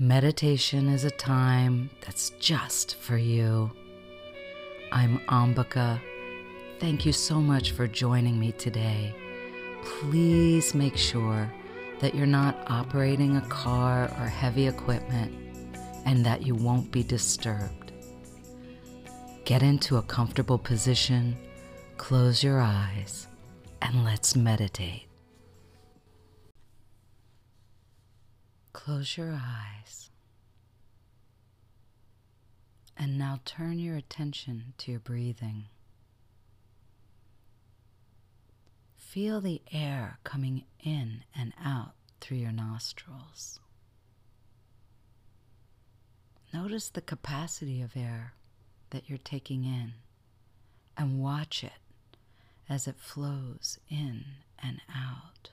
Meditation is a time that's just for you. I'm Ambika. Thank you so much for joining me today. Please make sure that you're not operating a car or heavy equipment and that you won't be disturbed. Get into a comfortable position, close your eyes, and let's meditate. Close your eyes. And now turn your attention to your breathing. Feel the air coming in and out through your nostrils. Notice the capacity of air that you're taking in and watch it as it flows in and out.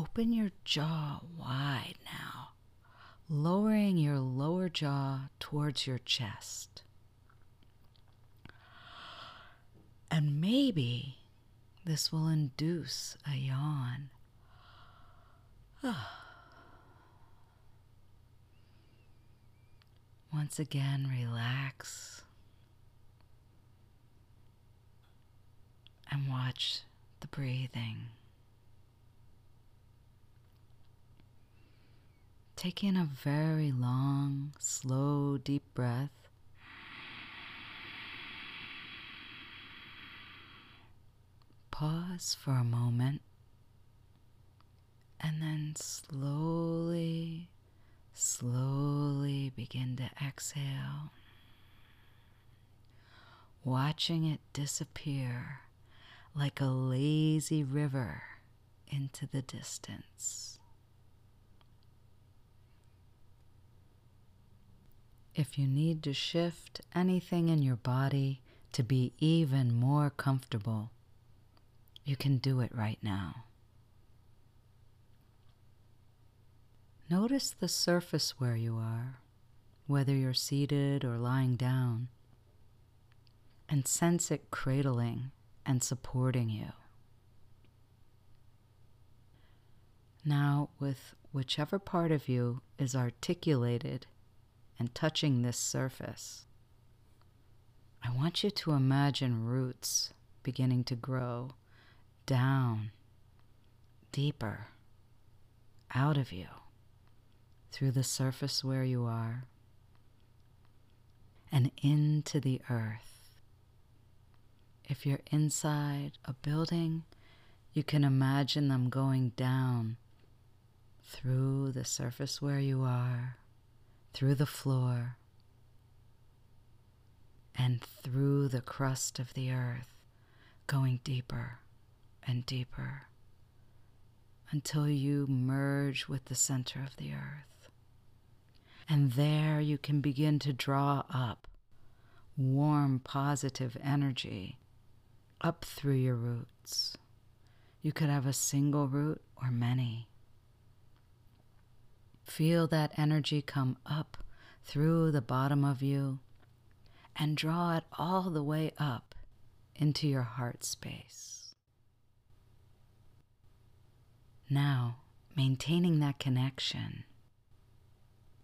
Open your jaw wide now, lowering your lower jaw towards your chest. And maybe this will induce a yawn. Once again, relax and watch the breathing. Take in a very long, slow, deep breath. Pause for a moment and then slowly, slowly begin to exhale, watching it disappear like a lazy river into the distance. If you need to shift anything in your body to be even more comfortable, you can do it right now. Notice the surface where you are, whether you're seated or lying down, and sense it cradling and supporting you. Now, with whichever part of you is articulated and touching this surface, I want you to imagine roots beginning to grow down, deeper, out of you, through the surface where you are, and into the earth. If you're inside a building, you can imagine them going down through the surface where you are, through the floor, and through the crust of the earth, going deeper and deeper until you merge with the center of the earth. And there you can begin to draw up warm, positive energy up through your roots. You could have a single root or many. Feel that energy come up through the bottom of you and draw it all the way up into your heart space. Now, maintaining that connection,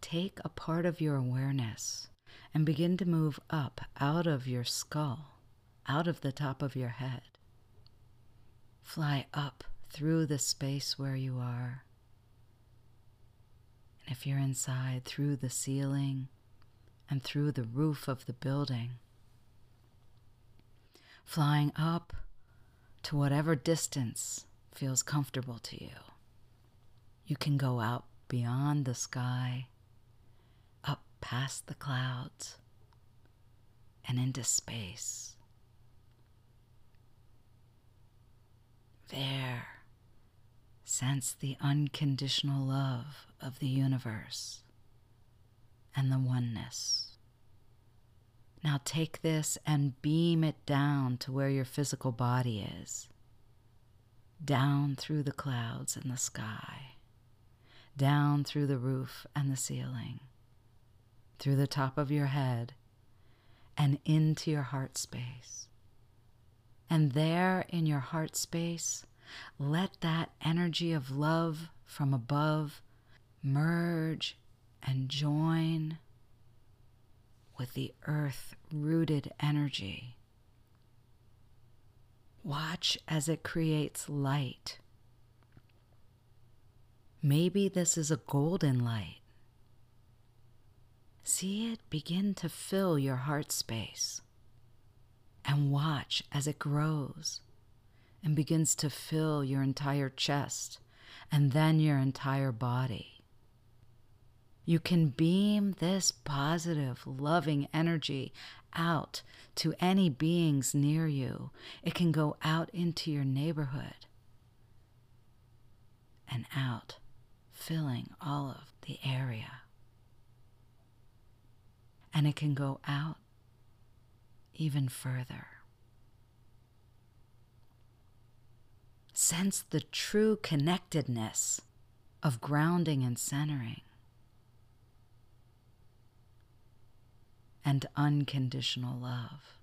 take a part of your awareness and begin to move up out of your skull, out of the top of your head. Fly up through the space where you are. And if you're inside, through the ceiling and through the roof of the building. Flying up to whatever distance feels comfortable to you. You can go out beyond the sky, up past the clouds, and into space. There, sense the unconditional love of the universe and the oneness. Now take this and beam it down to where your physical body is down through the clouds and the sky, down through the roof and the ceiling, through the top of your head, and into your heart space. And there in your heart space, Let that energy of love from above merge and join with the earth rooted energy. Watch as it creates light. Maybe this is a golden light. See it begin to fill your heart space and watch as it grows and begins to fill your entire chest and then your entire body. You can beam this positive, loving energy out to any beings near you. It can go out into your neighborhood and out, filling all of the area. And it can go out even further. Sense the true connectedness of grounding and centering. and unconditional love.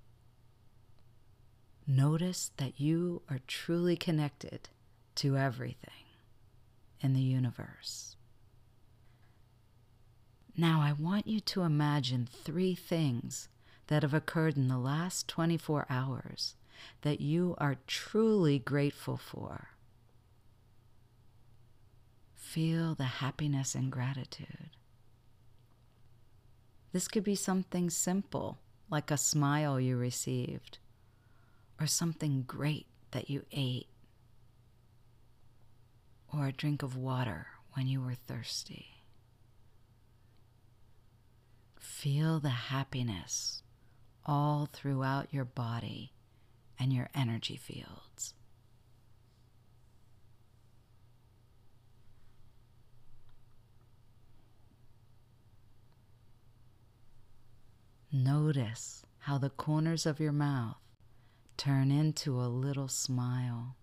Notice that you are truly connected to everything in the universe. Now, I want you to imagine three things that have occurred in the last 24 hours that you are truly grateful for. Feel the happiness and gratitude. This could be something simple, like a smile you received, or something great that you ate, or a drink of water when you were thirsty. Feel the happiness all throughout your body and your energy fields. Notice how the corners of your mouth turn into a little smile.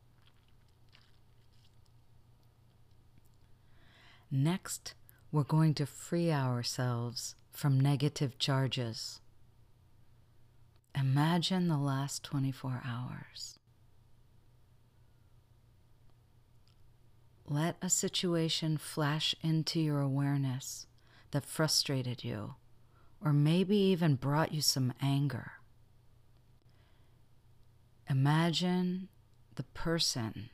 Next, we're going to free ourselves from negative charges. Imagine the last 24 hours. Let a situation flash into your awareness that frustrated you or maybe even brought you some anger. Imagine the person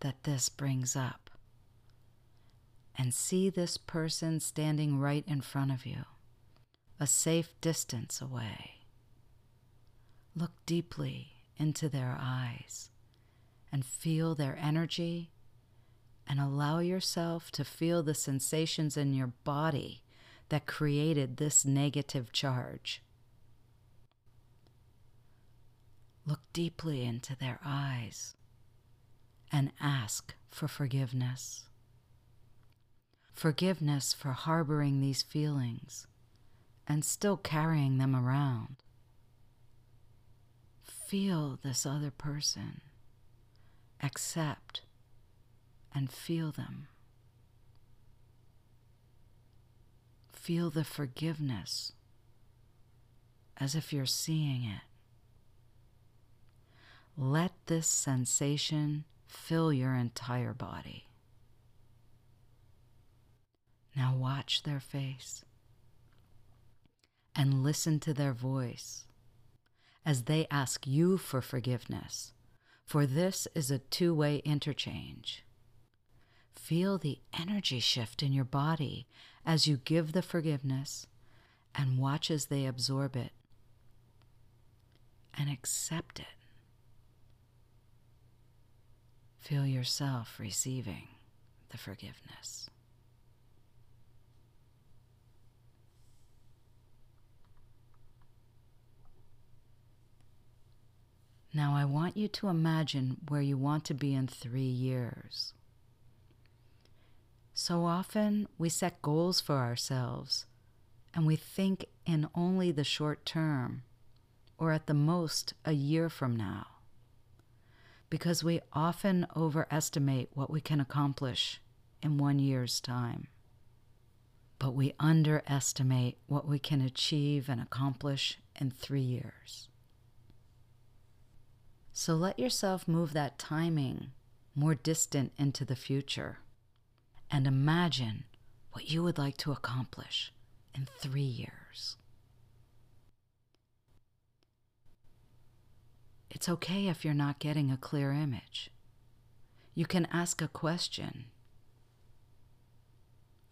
that this brings up and see this person standing right in front of you, a safe distance away. Look deeply into their eyes and feel their energy and allow yourself to feel the sensations in your body that created this negative charge. Look deeply into their eyes and ask for forgiveness. Forgiveness for harboring these feelings and still carrying them around. Feel this other person, accept and feel them. feel the forgiveness as if you're seeing it. Let this sensation fill your entire body. Now watch their face and listen to their voice as they ask you for forgiveness, for this is a two way interchange. Feel the energy shift in your body as you give the forgiveness and watch as they absorb it and accept it. Feel yourself receiving the forgiveness. Now, I want you to imagine where you want to be in three years. So often we set goals for ourselves and we think in only the short term or at the most a year from now because we often overestimate what we can accomplish in one year's time. But we underestimate what we can achieve and accomplish in three years. So let yourself move that timing more distant into the future and imagine what you would like to accomplish in three years. It's okay if you're not getting a clear image. You can ask a question.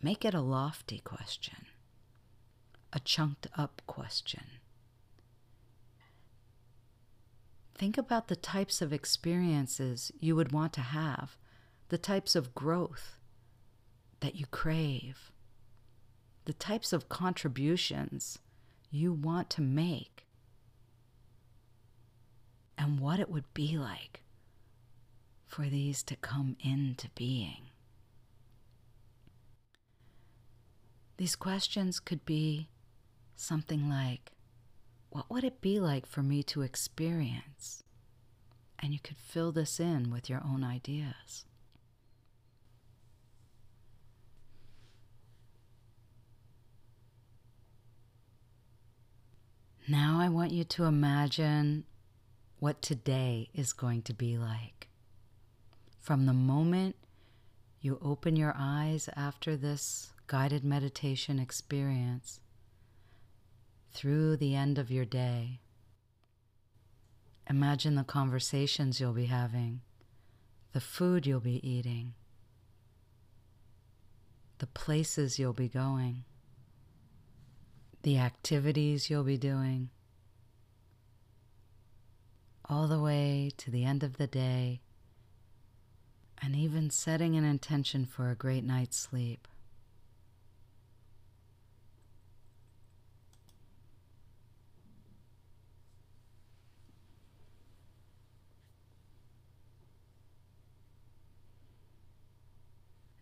Make it a lofty question, a chunked up question. Think about the types of experiences you would want to have, the types of growth that you crave, the types of contributions you want to make, and what it would be like for these to come into being. These questions could be something like, what would it be like for me to experience? And you could fill this in with your own ideas. Now I want you to imagine what today is going to be like. From the moment you open your eyes after this guided meditation experience through the end of your day. Imagine the conversations you'll be having, the food you'll be eating, the places you'll be going, the activities you'll be doing, all the way to the end of the day, and even setting an intention for a great night's sleep.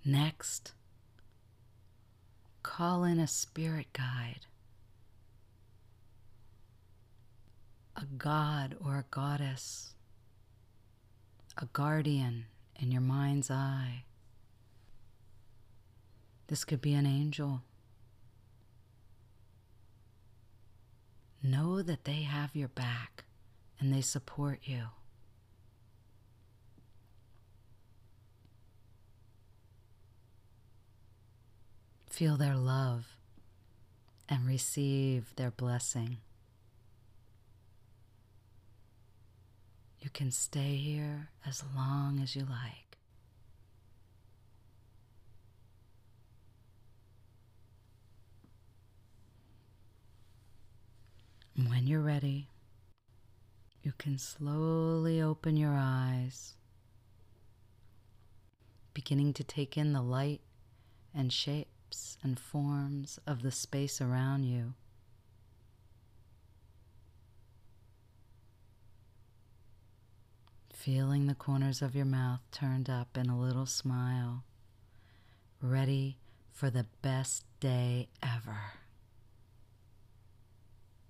Next, call in a spirit guide, a god or a goddess, a guardian in your mind's eye. This could be an angel. Know that they have your back and they support you. Feel their love and receive their blessing. You can stay here as long as you like. When you're ready, you can slowly open your eyes, beginning to take in the light and shape shapes and forms of the space around you. Feeling the corners of your mouth turned up in a little smile, ready for the best day ever.